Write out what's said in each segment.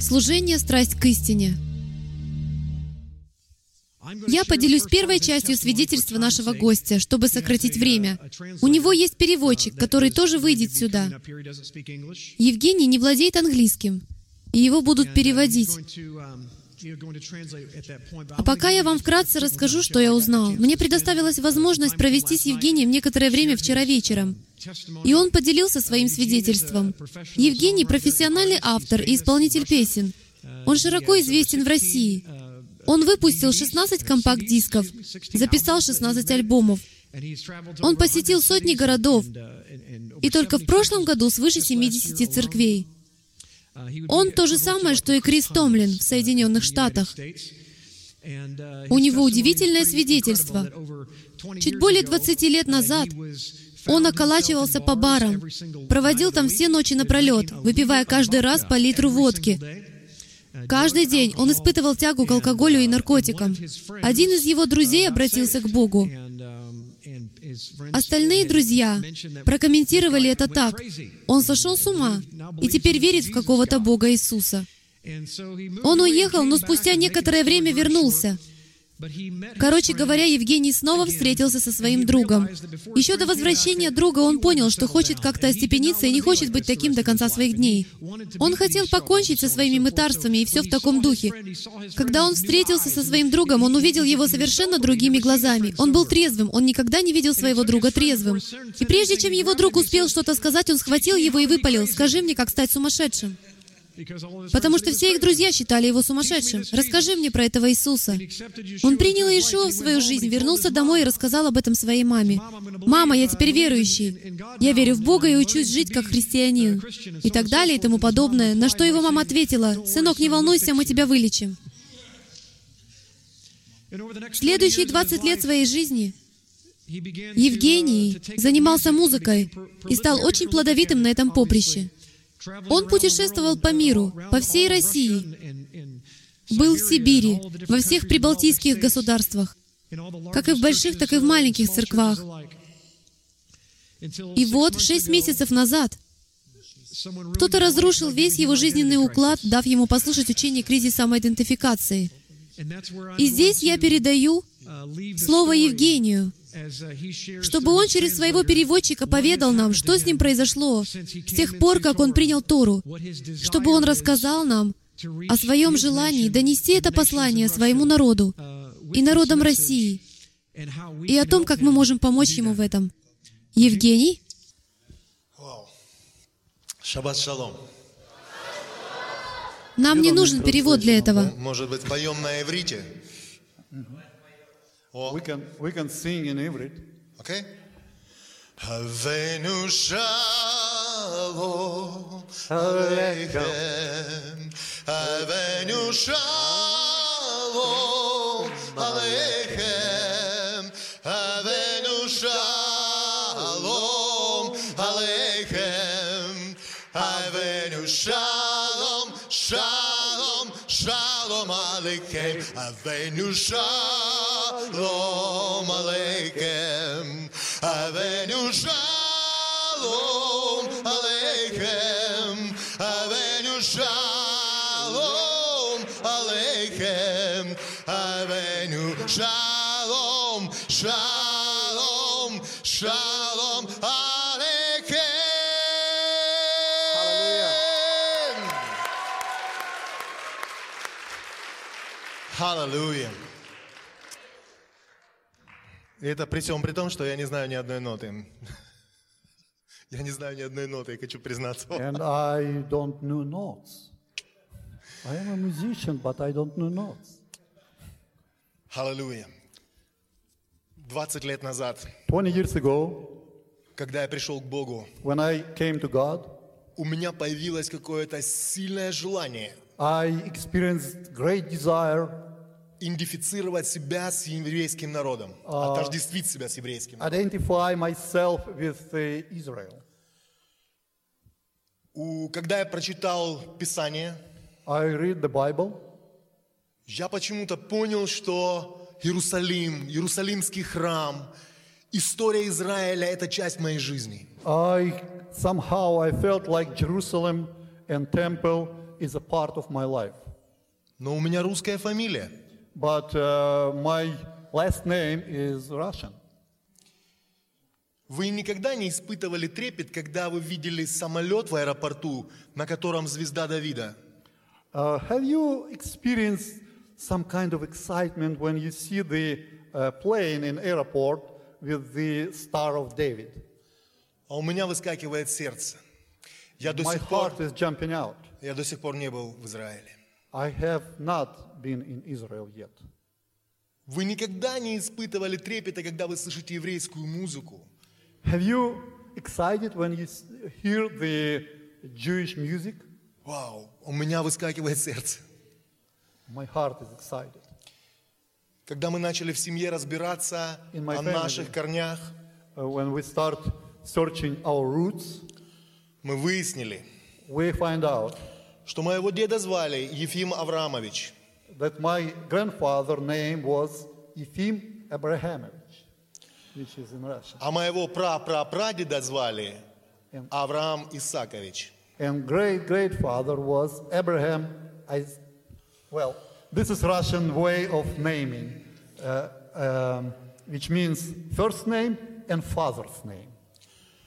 Служение – страсть к истине. Я поделюсь первой частью свидетельства нашего гостя, чтобы сократить время. У него есть переводчик, который тоже выйдет сюда. Евгений не владеет английским, и его будут переводить. А пока я вам вкратце расскажу, что я узнал. Мне предоставилась возможность провести с Евгением некоторое время вчера вечером. И он поделился своим свидетельством. Евгений — профессиональный автор и исполнитель песен. Он широко известен в России. Он выпустил 16 компакт-дисков, записал 16 альбомов. Он посетил сотни городов, и только в прошлом году свыше 70 церквей. Он то же самое, что и Крис Томлин в Соединенных Штатах. У него удивительное свидетельство. Чуть более 20 лет назад он околачивался по барам, проводил там все ночи напролет, выпивая каждый раз по литру водки. Каждый день он испытывал тягу к алкоголю и наркотикам. Один из его друзей обратился к Богу. Остальные друзья прокомментировали это так. Он сошел с ума и теперь верит в какого-то Бога Иисуса. Он уехал, но спустя некоторое время вернулся. Короче говоря, Евгений снова встретился со своим другом. Еще до возвращения друга он понял, что хочет как-то остепениться и не хочет быть таким до конца своих дней. Он хотел покончить со своими мытарствами и все в таком духе. Когда он встретился со своим другом, он увидел его совершенно другими глазами. Он был трезвым, он никогда не видел своего друга трезвым. И прежде чем его друг успел что-то сказать, он схватил его и выпалил, «Скажи мне, как стать сумасшедшим». Потому что все их друзья считали его сумасшедшим. Расскажи мне про этого Иисуса. Он принял Иешуа в свою жизнь, вернулся домой и рассказал об этом своей маме. «Мама, я теперь верующий. Я верю в Бога и учусь жить как христианин». И так далее и тому подобное. На что его мама ответила, «Сынок, не волнуйся, мы тебя вылечим». Следующие 20 лет своей жизни Евгений занимался музыкой и стал очень плодовитым на этом поприще. Он путешествовал по миру, по всей России, был в Сибири, во всех прибалтийских государствах, как и в больших, так и в маленьких церквах. И вот, шесть месяцев назад, кто-то разрушил весь его жизненный уклад, дав ему послушать учение кризиса самоидентификации. И здесь я передаю слово Евгению, чтобы он через своего переводчика поведал нам, что с ним произошло с тех пор, как он принял Тору, чтобы он рассказал нам о своем желании донести это послание своему народу и народам России, и о том, как мы можем помочь ему в этом. Евгений? Шаббат шалом. Нам не нужен перевод для этого. Может быть, поем на иврите? We can, we can sing in Ivrit. Окей? Авену шалом алейхем, Авену шалом алейхем, Авену шалом алейхем, Авену шалом, Aleichem, Avenu Shalom Aleichem, Avenu Shalom Aleichem, Avenu Shalom Alechem, Avenu Shalom Shalom. И это при всем при том, что я не знаю ни одной ноты. Я не знаю ни одной ноты, я хочу признаться. And I don't know notes. I am a musician, but I don't know notes. Аллилуйя. 20 лет назад, 20 years ago, когда я пришел к Богу, when I came to God, у меня появилось какое-то сильное желание I experienced great desire идентифицировать себя с еврейским народом, отождествить себя с еврейским народом. identify myself with uh, Israel. У- Когда я прочитал Писание, I read the Bible. я почему-то понял, что Иерусалим, Иерусалимский храм, история Израиля – это часть моей жизни. I somehow I felt like Jerusalem and temple is a part of my life. Но у меня русская фамилия. But uh, my last name is Russian. Вы никогда не испытывали трепет, когда вы видели самолет в аэропорту, на котором звезда Давида? Uh, have you experienced some kind of excitement when you see the uh, plane in airport with the Star of David? А у меня выскакивает сердце. Я до My сих пор, heart is jumping out. я до сих пор не был в Израиле. I have not been in Israel yet. Вы никогда не испытывали трепета, когда вы слышите еврейскую музыку? Have you excited when you hear the Jewish music? Вау, у меня выскакивает сердце. My heart is excited. Когда мы начали в семье разбираться о family. наших корнях, Uh, when we start searching our roots, мы выяснили, we find out что моего деда звали Ефим Аврамович. that my grandfather name was Efim Abrahamovich, which is in Russian. А моего пра-пра-прадеда звали М. Авраам Исакович. And great great father was Abraham. Is- well, this is Russian way of naming, uh, um, which means first name and father's name.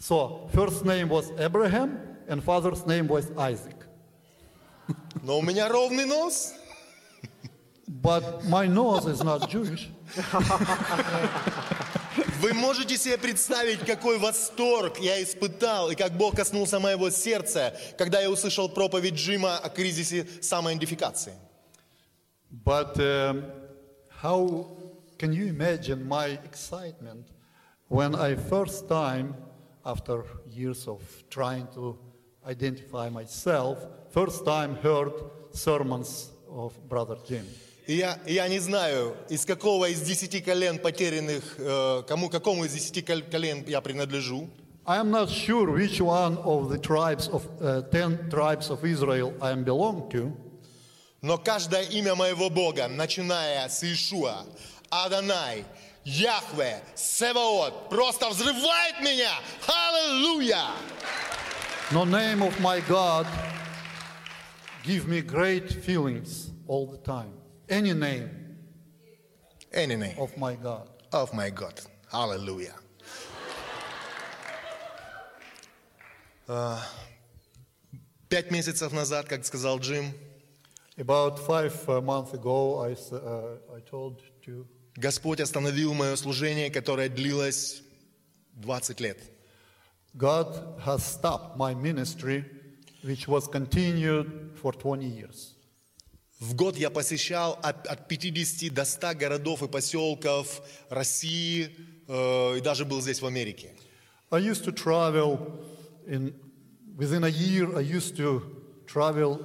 So first name was Abraham, and father's name was Isaac. Но у меня ровный нос. But my nose is not Jewish. Вы можете себе представить, какой восторг я испытал и как Бог коснулся моего сердца, когда я услышал проповедь Джима о кризисе самоидентификации. But um, how can you imagine my excitement when I first time, after years of trying to identify myself, first time heard sermons of Brother Jim. И я, я не знаю, из какого из десяти колен потерянных, э, кому, какому из десяти кол- колен я принадлежу. I am not sure which one of the tribes of uh, ten tribes of Israel I am belong to, Но каждое имя моего Бога, начиная с Ишуа, Адонай, Яхве, Севаот, просто взрывает меня. Аллилуйя! no name of my God give me great feelings all the time. Any name Any name of my God. of my God. Аллилуйя. А, Пять месяцев назад, как сказал Джим, About five uh, months ago, I, s- uh, I told to Господь остановил мое служение, которое длилось 20 лет. God has stopped my ministry, which was continued for 20 years. В год я посещал от, от 50 до 100 городов и поселков России э, и даже был здесь в Америке. I used to travel in within a year. I used to travel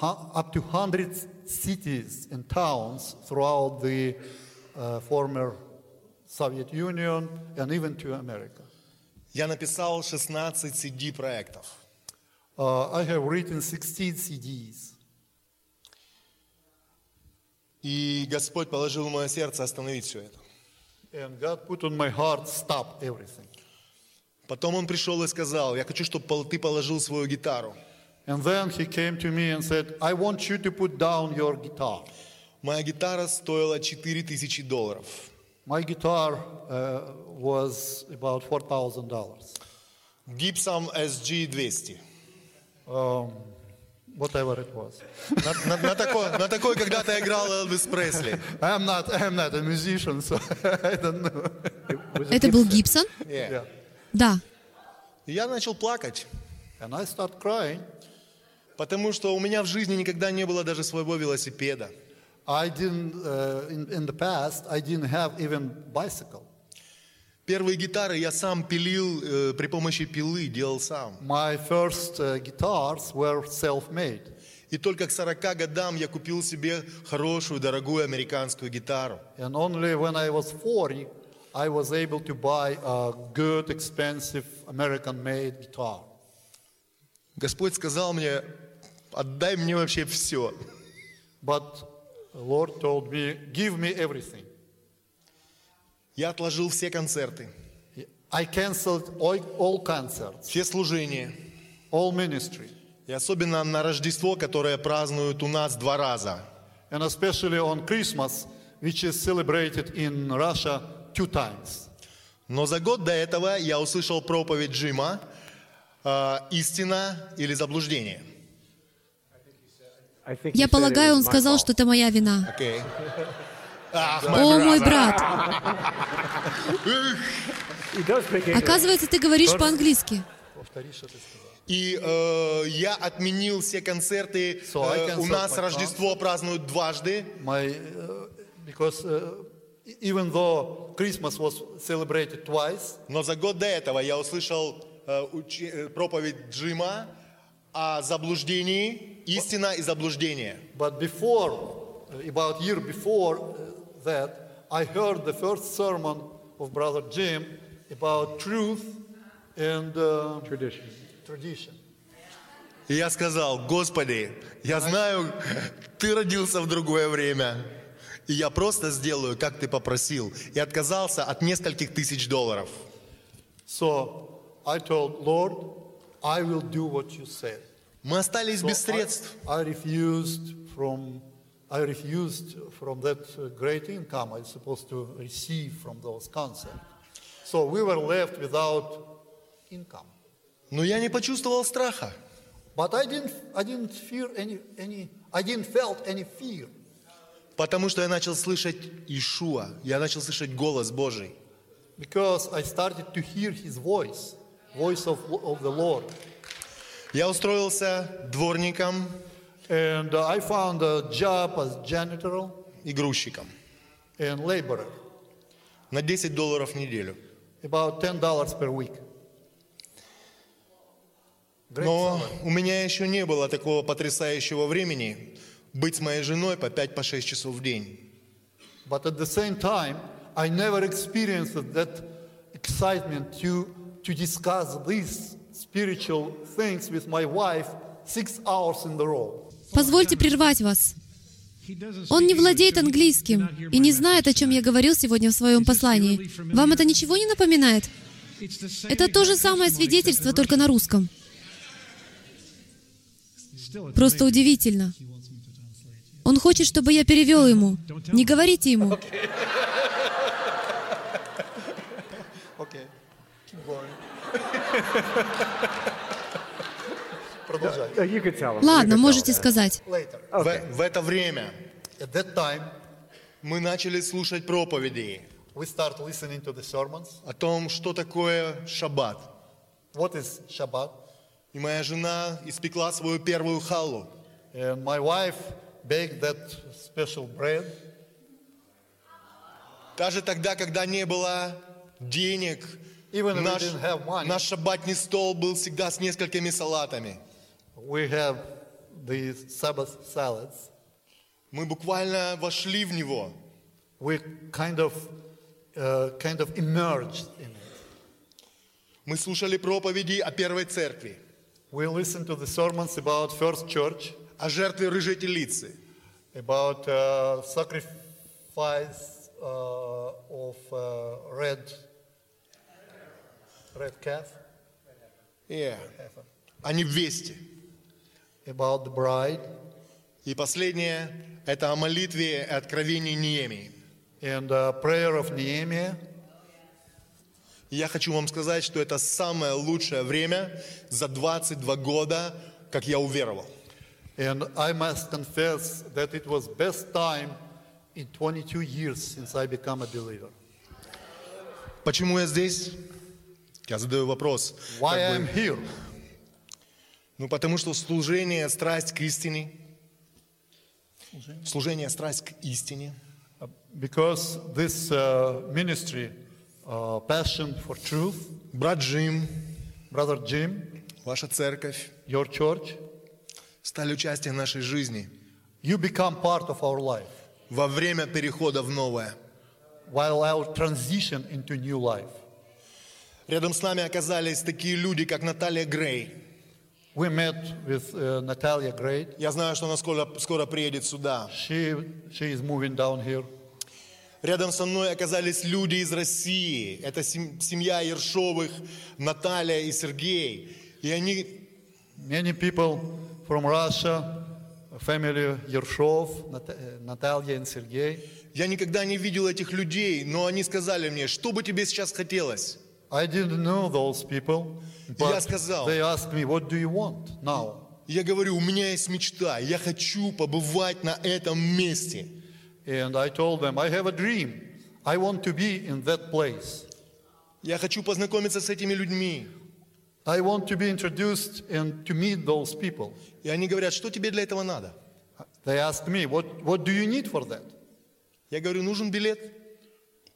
hu- up to 100 cities and towns throughout the uh, former Soviet Union and even to America. Я написал 16 CD-проектов. Uh, I have written 16 CDs. И Господь положил в мое сердце остановить все это. And God put on my heart, stop everything. Потом Он пришел и сказал, я хочу, чтобы ты положил свою гитару. And then he came to me and said, I want you to put down your guitar. Моя гитара стоила 4000 долларов. My guitar uh, was about $4,000. Gibson SG-200. Um, whatever it was. На, на- на такой, на такой когда-то играл Элвис Пресли. I'm not, I'm not a musician, so I don't know. Это был Gibson? Гибсон? Yeah. Yeah. Да. И я начал плакать, And I start crying. потому что у меня в жизни никогда не было даже своего велосипеда. I didn't, uh, in, in the past, I didn't have even bicycle. Первые гитары я сам пилил э, при помощи пилы, делал сам. My first uh, guitars were self-made. И только к 40 годам я купил себе хорошую, дорогую американскую гитару. And only when I was 40, I was able to buy a good, expensive American-made guitar. Господь сказал мне, отдай мне вообще все. But Lord told me, give me everything. Я отложил все концерты, I canceled all, all concerts, все служения. all ministry. И особенно на Рождество, которое празднуют у нас два раза. and especially on Christmas, which is celebrated in Russia two times. Но за год до этого я услышал проповедь Джима э, «Истина или заблуждение». Я полагаю, он сказал, что это моя вина. Окей. О, мой брат, оказывается, ты говоришь по-английски. И э, я отменил все концерты. Э, у нас Рождество празднуют дважды. My, uh, because uh, even though Christmas was celebrated twice, Но за год до этого я услышал э, учи- э, проповедь Джима о заблуждении, истина и заблуждение. but before, about year before uh, that, I heard the first sermon of Brother Jim about truth and uh, Tradition. tradition. И я сказал, Господи, я знаю, Ты родился в другое время. И я просто сделаю, как Ты попросил. И отказался от нескольких тысяч долларов. So I told Lord, I will do what you said. Мы остались So без средств. I, I refused from I refused from that uh, great income I was supposed to receive from those concerts. So we were left without income. Но я не почувствовал страха. But I didn't I didn't fear any any I didn't felt any fear Потому что я начал слышать Ишуа. Я начал слышать голос Божий. because I started to hear his voice, voice of, of the Lord. Я устроился дворником And uh, I found a job as janitor и грузчиком and laborer, на 10 долларов в неделю. about $10 per week. Great Но salary. у меня еще не было такого потрясающего времени быть с моей женой по 5-6 часов в день. But at the same time, I never experienced that excitement to, to discuss these spiritual things with my wife six hours in the row. Позвольте прервать вас. Он не владеет английским и не знает, о чем я говорил сегодня в своем послании. Вам это ничего не напоминает? Это то же самое свидетельство, только на русском. Просто удивительно. Он хочет, чтобы я перевел ему. Не говорите ему. Okay. Going. Продолжай. Ладно, можете сказать. В, в это время At that time, мы начали слушать проповеди we start listening to the sermons. о том, что такое шаббат. What is Shabbat? И моя жена испекла свою первую халу. And my wife baked that special bread. Даже тогда, когда не было денег, Even we наш, didn't have money. наш шаббатный стол был всегда с несколькими салатами. We have these Sabbath salads. Мы буквально вошли в него. We kind of, uh, kind of emerged in it. Мы слушали проповеди о первой церкви, We listened to the sermons about First Church, о жертве рыжей телицы, about uh, sacrifice uh, of uh, red, red calf, Yeah. о невесте. About the bride, И последнее – это о молитве и откровении Неемии. and uh, prayer of Nehemiah. Я хочу вам сказать, что это самое лучшее время за 22 года, как я уверовал. And I must confess that it was best time in 22 years since I become a believer. Почему я здесь? Я задаю вопрос. Why I'm бы, here? Ну, потому что служение – страсть к истине. Служение – страсть к истине. Uh, Because this uh, ministry, uh, passion for truth, Брат Джим, Brother Jim, ваша церковь your church, стали участием нашей жизни you become part of our life во время перехода в новое. while our transition into new life. Рядом с нами оказались такие люди, как Наталья Грей. We met with uh, Natalia Great. Я знаю, что она скоро, скоро приедет сюда. She, she is moving down here. Рядом со мной оказались люди из России. Это сем- семья Ершовых, Наталья и Сергей. И они Many people from Russia, family Nat- uh, Natalia and Sergey, Я никогда не видел этих людей, но они сказали мне, что бы тебе сейчас хотелось? I didn't know those people, but Я сказал. they asked me, what do you want now? Я говорю, у меня есть мечта, я хочу побывать на этом месте. And I told them, I have a dream. I want to be in that place. Я хочу познакомиться с этими людьми. I want to be introduced and to meet those people. И они говорят, что тебе для этого надо? They asked me, what, what do you need for that? Я говорю, нужен билет.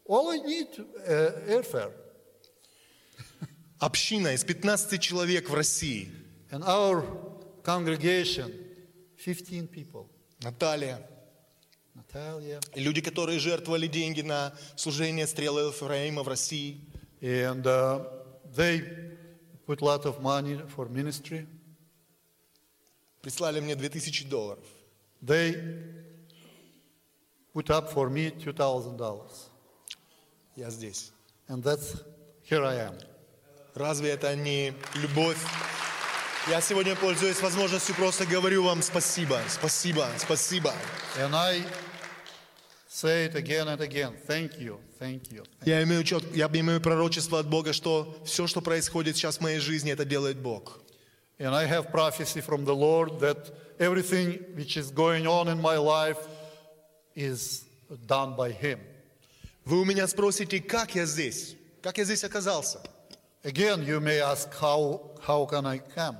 All I need uh, airfare. Община из 15 человек в России. And our congregation, 15 people. Наталья. Natalia. И люди, которые жертвовали деньги на служение стрелы Ефраима в России. And uh, they put a lot of money for ministry. Прислали мне 2000 долларов. They put up for me $2,000. Я здесь. And that's, here I am. Разве это не любовь? Я сегодня пользуюсь возможностью, просто говорю вам спасибо, спасибо, спасибо. And I say it again and again. Thank you, thank you. Я имею, чет- я имею пророчество от Бога, что все, что происходит сейчас в моей жизни, это делает Бог. And I have prophecy from the Lord that everything which is going on in my life is done by Him. Вы у меня спросите, как я здесь? Как я здесь оказался? Again, you may ask, how, how can I come?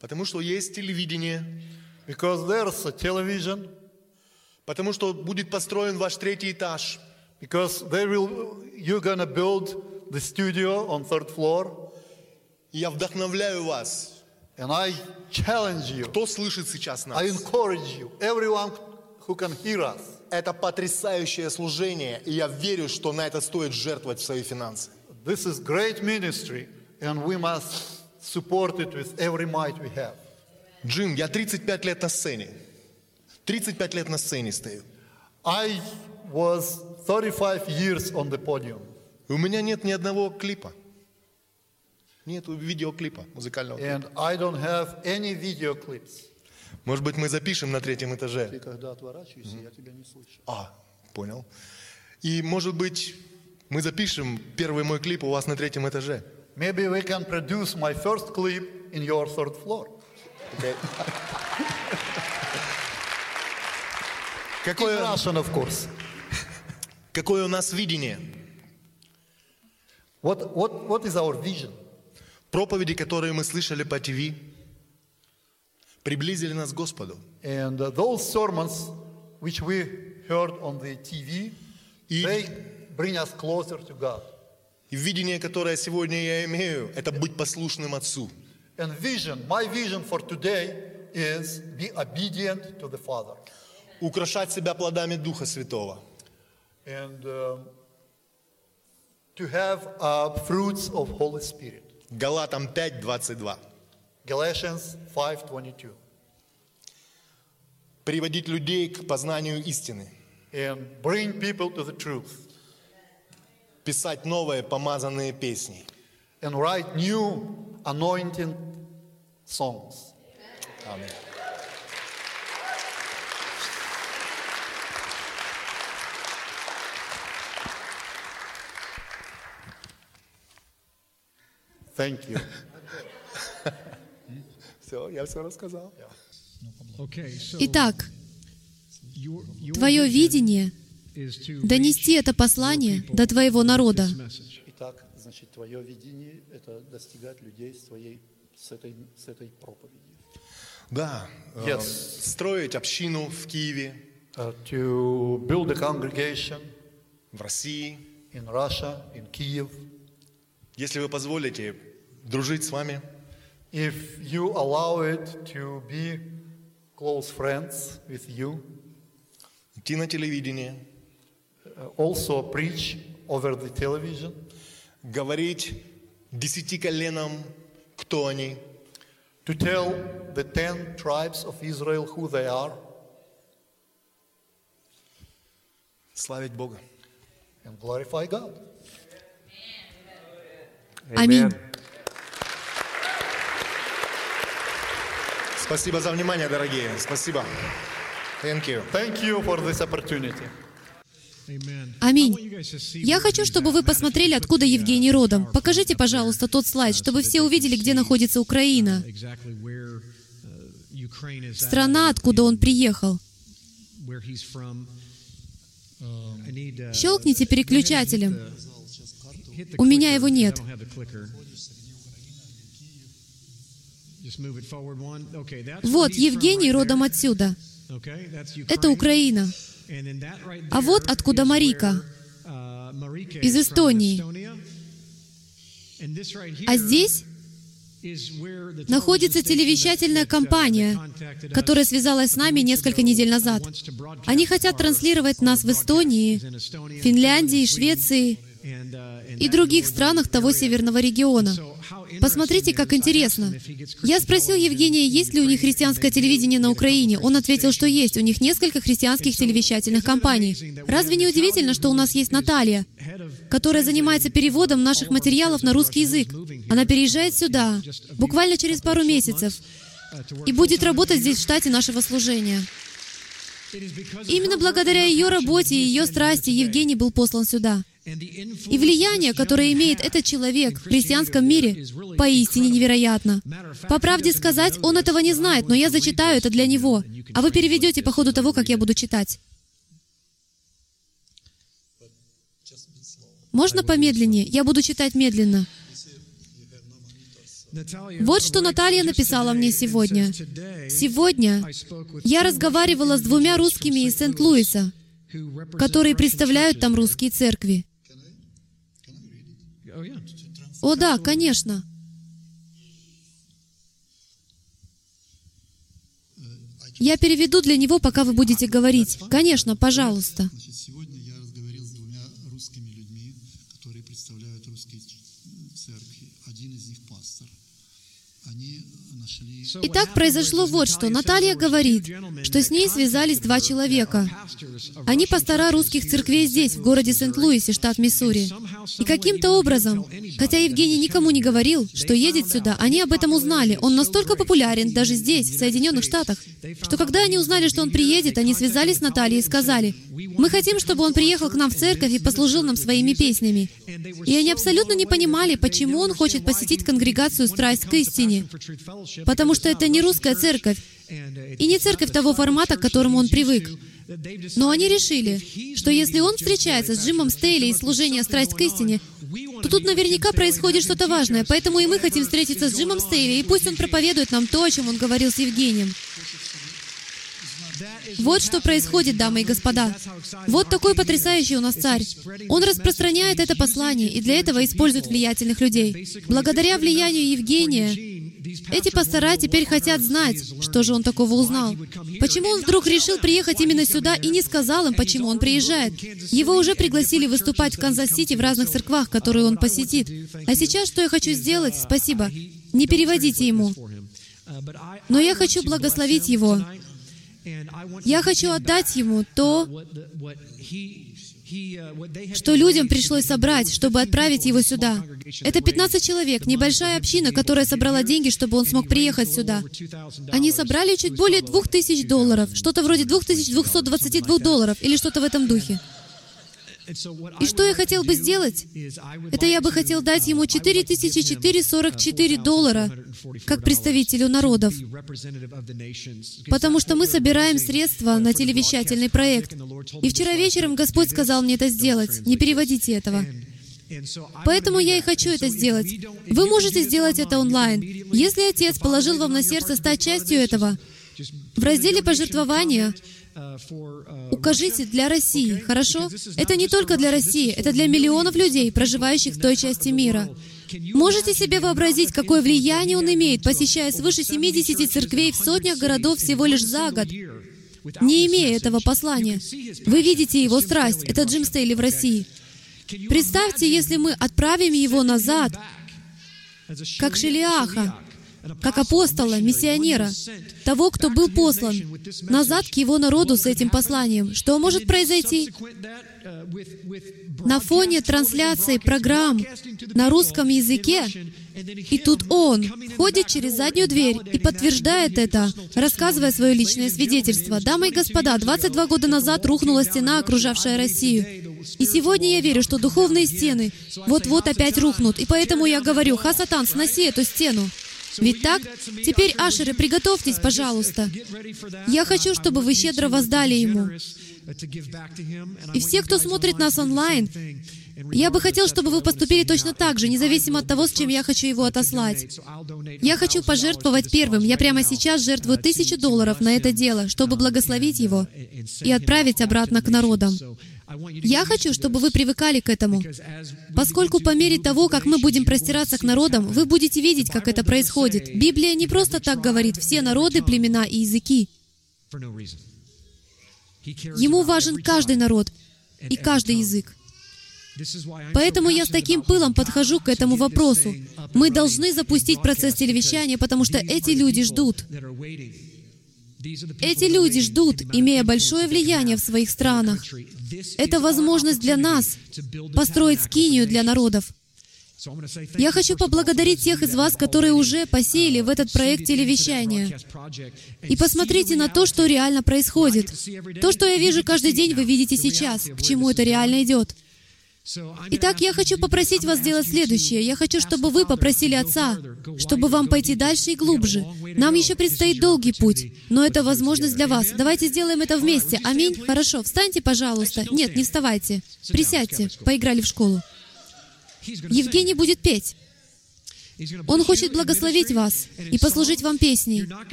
Потому что есть телевидение, Because there's a television, потому что будет построен ваш третий этаж, because they will, you're gonna build the studio on third floor, я вдохновляю вас. and I challenge you, Кто слышит сейчас нас? I encourage you, everyone who can hear us. Это потрясающее служение, и я верю, что на это стоит жертвовать свои финансы. This is great ministry, and we must support it with every might we have. Джим, я 35 лет на сцене. 35 лет на сцене стою. I was 35 years on the podium, у меня нет ни одного клипа. Нету видеоклипа музыкального. and I don't have any video clips. Может быть, мы запишем на третьем этаже. Ты когда отворачиваешься, я тебя не слышу. А, понял. И, может быть, мы запишем первый мой клип у вас на третьем этаже. Maybe we can produce my first clip in your third floor. In Какое, Russian, of course. какое у нас видение? What, what, what is our vision? Проповеди, которые мы слышали по ТВ, приблизили нас к Господу. And uh, those sermons which we heard on the TV, И- they bring us closer to God. И видение, которое сегодня я имею, это быть послушным Отцу. And vision, my vision for today is be obedient to the Father. Украшать себя плодами Духа Святого. And um, to have uh, fruits of Holy Spirit. Галатам 5, 22. Galatians 5.22. Приводить людей к познанию истины. And bring people to the truth. Писать новые помазанные песни. And write new anointing songs. Аминь. Thank you. Все, я все рассказал. Итак, твое видение донести это послание до твоего народа. Итак, значит, твое видение – это достигать людей с, твоей, с, этой, с этой проповедью. Да. э, Yes. Строить общину в Киеве, Uh, to build a congregation в России. in Russia, in Kiev. Если вы позволите дружить с вами, If you allow it to be close friends with you, идти на телевидение, also preach over the television, говорить десяти коленам, кто они, to tell the ten tribes of Israel who they are, славить Бога. and glorify God. Аминь. Спасибо за внимание, дорогие. Спасибо. Thank you. Thank you for this opportunity. Аминь. Я хочу, чтобы вы посмотрели, откуда uh, Евгений родом. Покажите, пожалуйста, тот слайд, чтобы все увидели, где находится Украина. uh, uh, Страна, откуда он приехал. uh, Щелкните переключателем. У меня его нет. Вот, Евгений родом отсюда. Это. Украина. А вот откуда Марика. uh, Из Эстонии. А здесь находится телевещательная uh, компания, которая связалась с нами несколько недель назад. Они хотят транслировать нас в Эстонии, Финляндии, Швеции uh, и других странах того северного региона. Посмотрите, как интересно. Я спросил Евгения, есть ли у них христианское телевидение на Украине. Он ответил, что есть. У них несколько христианских телевещательных компаний. Разве не удивительно, что у нас есть Наталья, которая занимается переводом наших материалов на русский язык? Она переезжает сюда, буквально через пару месяцев, и будет работать здесь в штате нашего служения. Именно благодаря ее работе и ее страсти. Евгений был послан сюда. И влияние, которое имеет этот человек в христианском мире, поистине невероятно. По правде сказать, он этого не знает, но я зачитаю это для него, а вы переведете по ходу того, как я буду читать. Можно помедленнее? Я буду читать медленно. Вот что Наталья написала мне сегодня. says, "Today Сегодня я разговаривала с двумя русскими из. Сент-Луиса, которые представляют там русские церкви. О да, конечно. Я переведу для него, пока вы будете говорить. Конечно, пожалуйста. Итак, happened произошло вот что. Наталья говорит, что с ней связались два человека. Они пастора русских церквей здесь, в городе. Сент-Луисе, штат Миссури. И каким-то образом, хотя Евгений никому не говорил, что едет сюда, они об этом узнали. Он настолько популярен даже здесь, в Соединенных Штатах, что когда они узнали, что он приедет, они связались с Натальей и сказали, «Мы хотим, чтобы он приехал к нам в церковь и послужил нам своими песнями». И они абсолютно не понимали, почему он хочет посетить конгрегацию «Страсть к истине», потому что это не русская церковь, и не церковь того формата, к которому он привык. Но они решили, что если он встречается с Джимом Стейли из служения «Страсть к истине», то тут наверняка происходит что-то важное, поэтому и мы хотим встретиться с Джимом Стейли, и пусть он проповедует нам то, о чем он говорил с Евгением. Вот что происходит, дамы и господа. Вот такой потрясающий у нас царь. Он распространяет это послание и для этого использует влиятельных людей. Благодаря влиянию Евгения, эти пастора теперь хотят знать, что же он такого узнал. Почему он вдруг решил приехать именно сюда и не сказал им, почему он приезжает? Его уже пригласили выступать в Канзас-Сити в разных церквах, которые он посетит. А сейчас что я хочу сделать? Спасибо. Не переводите ему. Но я хочу благословить его. Я хочу отдать ему то, что людям пришлось собрать, чтобы отправить его сюда. Это 15 человек, небольшая община, которая собрала деньги, чтобы он смог приехать сюда. Они собрали чуть более 2000 долларов, что-то вроде 2222 долларов или что-то в этом духе. И что я хотел бы сделать? Это я бы хотел дать ему 4444 доллара как представителю народов, потому что мы собираем средства на телевещательный проект. И вчера вечером Господь сказал мне это сделать. Не переводите этого. Поэтому я и хочу это сделать. Вы можете сделать это онлайн. Если Отец положил вам на сердце стать частью этого, в разделе пожертвования укажите для России, хорошо? Это не только для России, это для миллионов людей, проживающих в той части мира. Можете себе вообразить, какое влияние он имеет, посещая свыше 70 церквей в сотнях городов всего лишь за год, не имея этого послания? Вы видите его страсть. Это Джим Стейли в России. Представьте, если мы отправим его назад, как Шелиаха, как апостола, миссионера, того, кто был послан, назад к его народу с этим посланием. Что может произойти? На фоне трансляции программ на русском языке, и тут он ходит через заднюю дверь и подтверждает это, рассказывая свое личное свидетельство. Дамы и господа, 22 года назад рухнула стена, окружавшая Россию. И сегодня я верю, что духовные стены вот-вот опять рухнут. И поэтому я говорю, Хасатан, сноси эту стену. Ведь так? Теперь, Ашеры, приготовьтесь, пожалуйста. Я хочу, чтобы вы щедро воздали Ему. И все, кто смотрит нас онлайн, я бы хотел, чтобы вы поступили точно так же, независимо от того, с чем я хочу его отослать. Я хочу пожертвовать первым. Я прямо сейчас жертвую тысячу долларов на это дело, чтобы благословить его и отправить обратно к народам. Я хочу, чтобы вы привыкали к этому, поскольку по мере того, как мы будем простираться к народам, вы будете видеть, как это происходит. Библия не просто так говорит «все народы, племена и языки». Ему важен каждый народ и каждый язык. Поэтому я с таким пылом подхожу к этому вопросу. Мы должны запустить процесс телевещания, потому что эти люди ждут. Эти люди ждут, имея большое влияние в своих странах. Это возможность для нас построить скинию для народов. Я хочу поблагодарить тех из вас, которые уже посеяли в этот проект телевещания. И посмотрите на то, что реально происходит. То, что я вижу каждый день, вы видите сейчас, к чему это реально идет. Итак, я хочу попросить вас сделать следующее. Я хочу, чтобы вы попросили Отца, чтобы вам пойти дальше и глубже. Нам еще предстоит долгий путь, но это возможность для вас. Давайте сделаем это вместе. Аминь. Хорошо. Встаньте, пожалуйста. Нет, не вставайте. Присядьте. Поиграли в школу. Евгений будет петь. Он хочет благословить вас и послужить вам песней.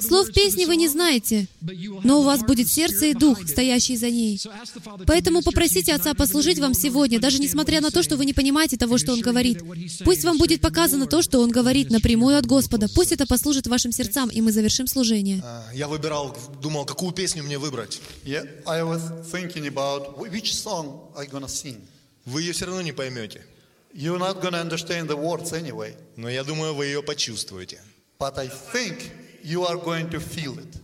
Слов песни вы не знаете, но у вас будет сердце и дух, стоящий за ней. Поэтому попросите Отца послужить вам сегодня, даже несмотря на то, что вы не понимаете того, что Он говорит. Пусть вам будет показано то, что Он говорит напрямую от Господа. Пусть это послужит вашим сердцам, и мы завершим служение. А, Я выбирал, думал, какую песню мне выбрать. Yeah, I was thinking about wh- which song I'm gonna sing. Вы ее все равно не поймете. You're not gonna understand the words anyway, Но я думаю, вы ее почувствуете. but I think you are going to feel it.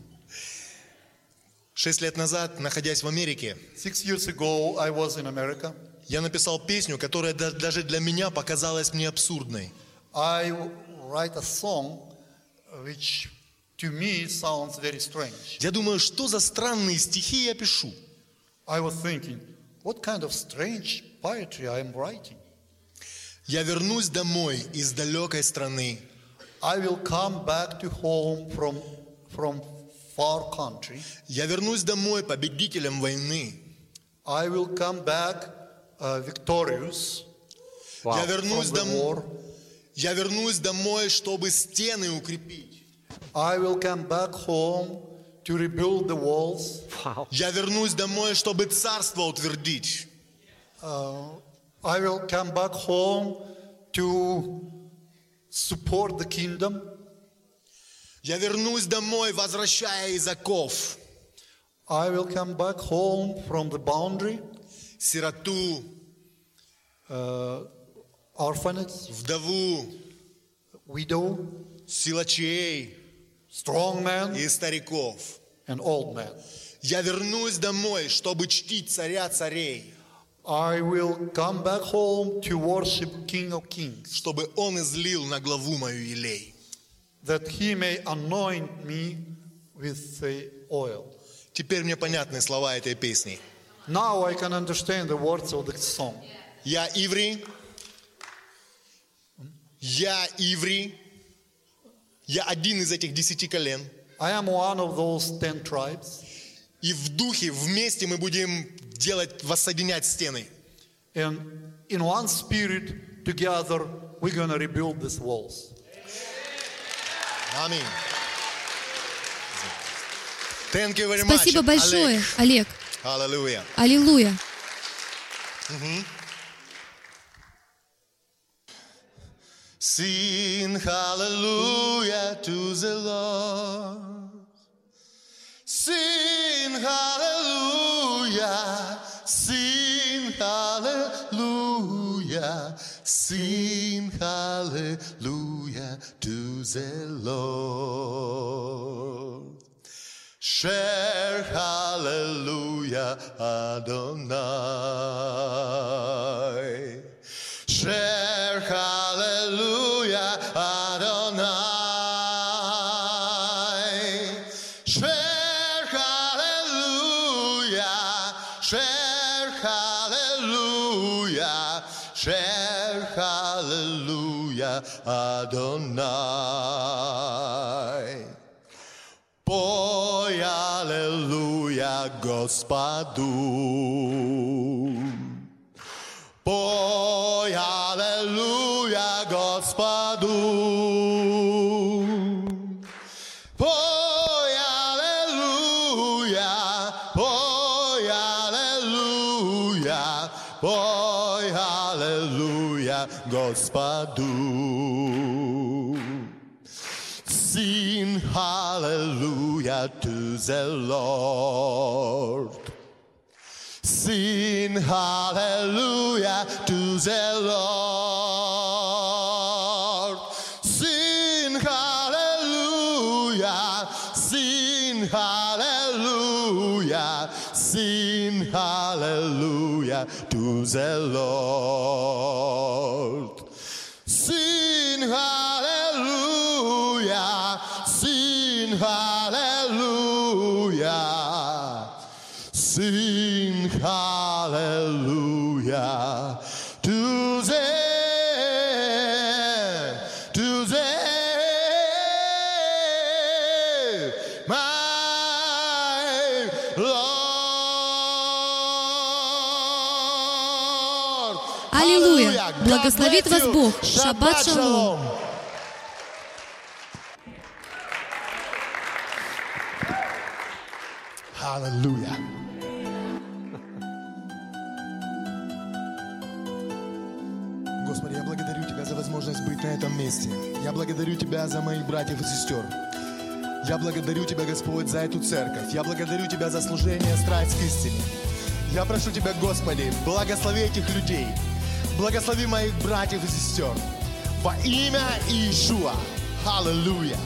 Шесть лет назад, находясь в Америке, Six years ago, I was in America. я написал песню, которая да- даже для меня показалась мне абсурдной. I write a song which to me sounds very strange. Я думаю, что за странные стихи я пишу. I was thinking, what kind of strange poetry I am writing? Я вернусь домой из далекой страны. I will come back to home from, from far country. Я вернусь домой победителем войны. I will come back uh, victorious Я from вернусь домой. Я вернусь домой, чтобы стены укрепить. I will come back home to rebuild the walls. Я вернусь домой, чтобы царство утвердить. Uh, I will come back home to support the kingdom. Я вернусь домой, возвращая из оков I will come back home from the boundary, сироту, uh, orphanage, вдову, widow, силачей strong man, и стариков. and old man. Я вернусь домой, чтобы чтить царя царей, I will come back home to worship King of Kings, чтобы он излил на главу мою елей. that he may anoint me with the oil. Теперь мне понятны слова этой песни. Now I can understand the words of the song. Я иври, я иври, я один из этих десяти колен. I am one of those ten tribes, И в духе вместе мы будем делать, воссоединять стены. and in one spirit together we're going to rebuild these walls. Аминь. Thank you very much. Спасибо большое, Олег. Олег. Аллилуйя. Аллилуйя. Sing hallelujah to the Lord. Sing Sing hallelujah to the Lord. Share hallelujah Adonai. Adonai. Пой аллилуйя Господу. Пой аллилуйя Господу. Пой аллилуйя, пой аллилуйя, пой аллилуйя Господу. Hallelujah to the Lord. Sing hallelujah to the Lord. Sing hallelujah. Sing hallelujah. Sing hallelujah to the Lord. Hallelujah to my Lord. Аллилуйя! Благословит вас. Бог. Шаббат шалом. Hallelujah. Быть на этом месте. Я благодарю Тебя за моих братьев и сестер. Я благодарю Тебя, Господь, за эту церковь. Я благодарю Тебя за служение страсть к истине. Я прошу Тебя, Господи, благослови этих людей. Благослови моих братьев и сестер. Во имя Иешуа. Аллилуйя.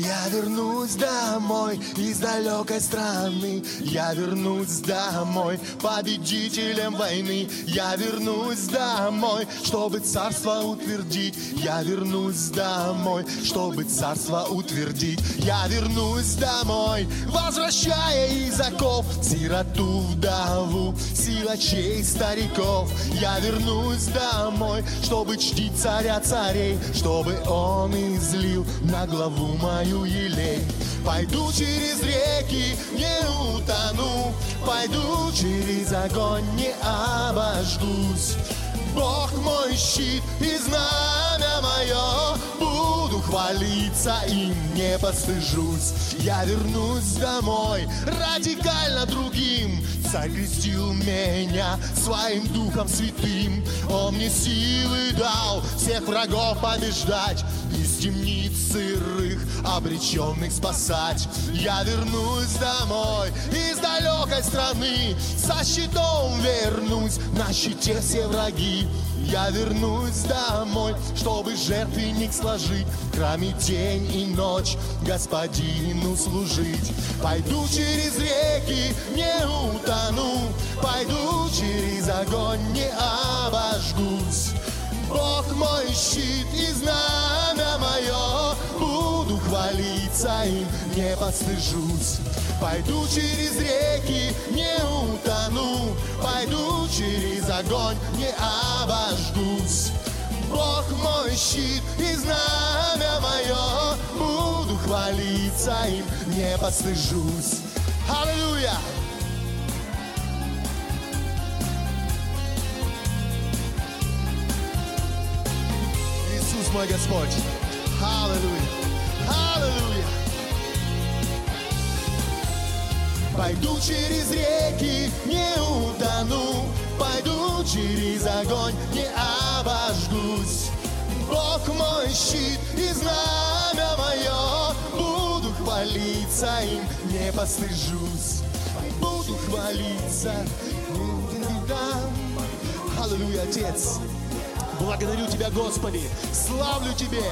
Я вернусь домой из далекой страны. Я вернусь домой победителем войны. Я вернусь домой, чтобы царство утвердить. Я вернусь домой, чтобы царство утвердить. Я вернусь домой, возвращая из оков сироту вдову, силачей стариков. Я вернусь домой, чтобы чтить царя царей, чтобы он излил на главу мою елей. Пойду через реки, не утону, пойду через огонь, не обождусь. Бог мой щит и знамя мое, буду хвалиться и не постыжусь. Я вернусь домой радикально другим. Царь меня своим духом святым. Он мне силы дал всех врагов побеждать. Из темниц сырых обреченных спасать. Я вернусь домой из далекой страны. Со щитом вернусь, на щите все враги. Я вернусь домой, чтобы жертвенник сложить, в храме день и ночь Господину служить. Пойду через реки, не утону, пойду через огонь, не обожгусь. Бог мой щит и знамя мое, буду хвалиться им, не постыжусь. Пойду через реки, не утону, пойду через огонь, не обожгусь. Бог мой щит и знамя мое, буду хвалиться им, не постыжусь. Аллилуйя! Иисус мой Господь. Аллилуйя. Аллилуйя. Пойду через реки, не утону, пойду через огонь, не обожгусь. Бог мой щит и знамя мое, буду хвалиться им, не постыжусь. Буду хвалиться. Аллилуйя, Отец. Благодарю Тебя, Господи, славлю Тебе,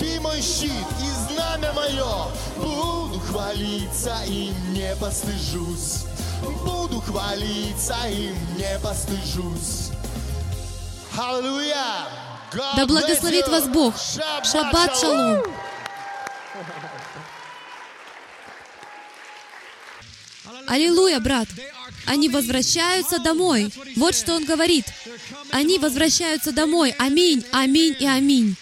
Ты мой щит и знамя мое. Буду хвалиться и не постыжусь. Буду хвалиться и не постыжусь. Аллилуйя! Да благословит вас Бог. Шаббат шалом. Аллилуйя, брат. Они возвращаются домой. Вот что он говорит. Они возвращаются домой. Аминь, аминь и аминь.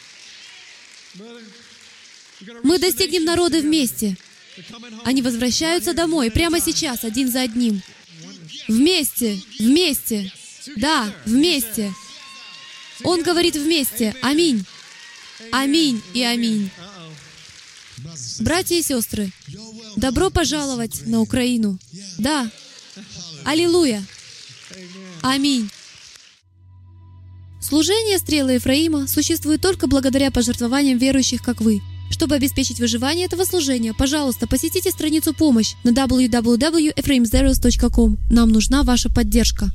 Мы достигнем народы вместе. Они возвращаются домой прямо сейчас, один за одним. Вместе, вместе. Да, вместе. Он говорит вместе. Аминь. Аминь и аминь. Братья и сестры, добро пожаловать на Украину. Да. Аллилуйя. Аминь. Служение стрелы Ефраима существует только благодаря пожертвованиям верующих, как вы. Чтобы обеспечить выживание этого служения, пожалуйста, посетите страницу «Помощь» на www.ephraimzeros.com. Нам нужна ваша поддержка.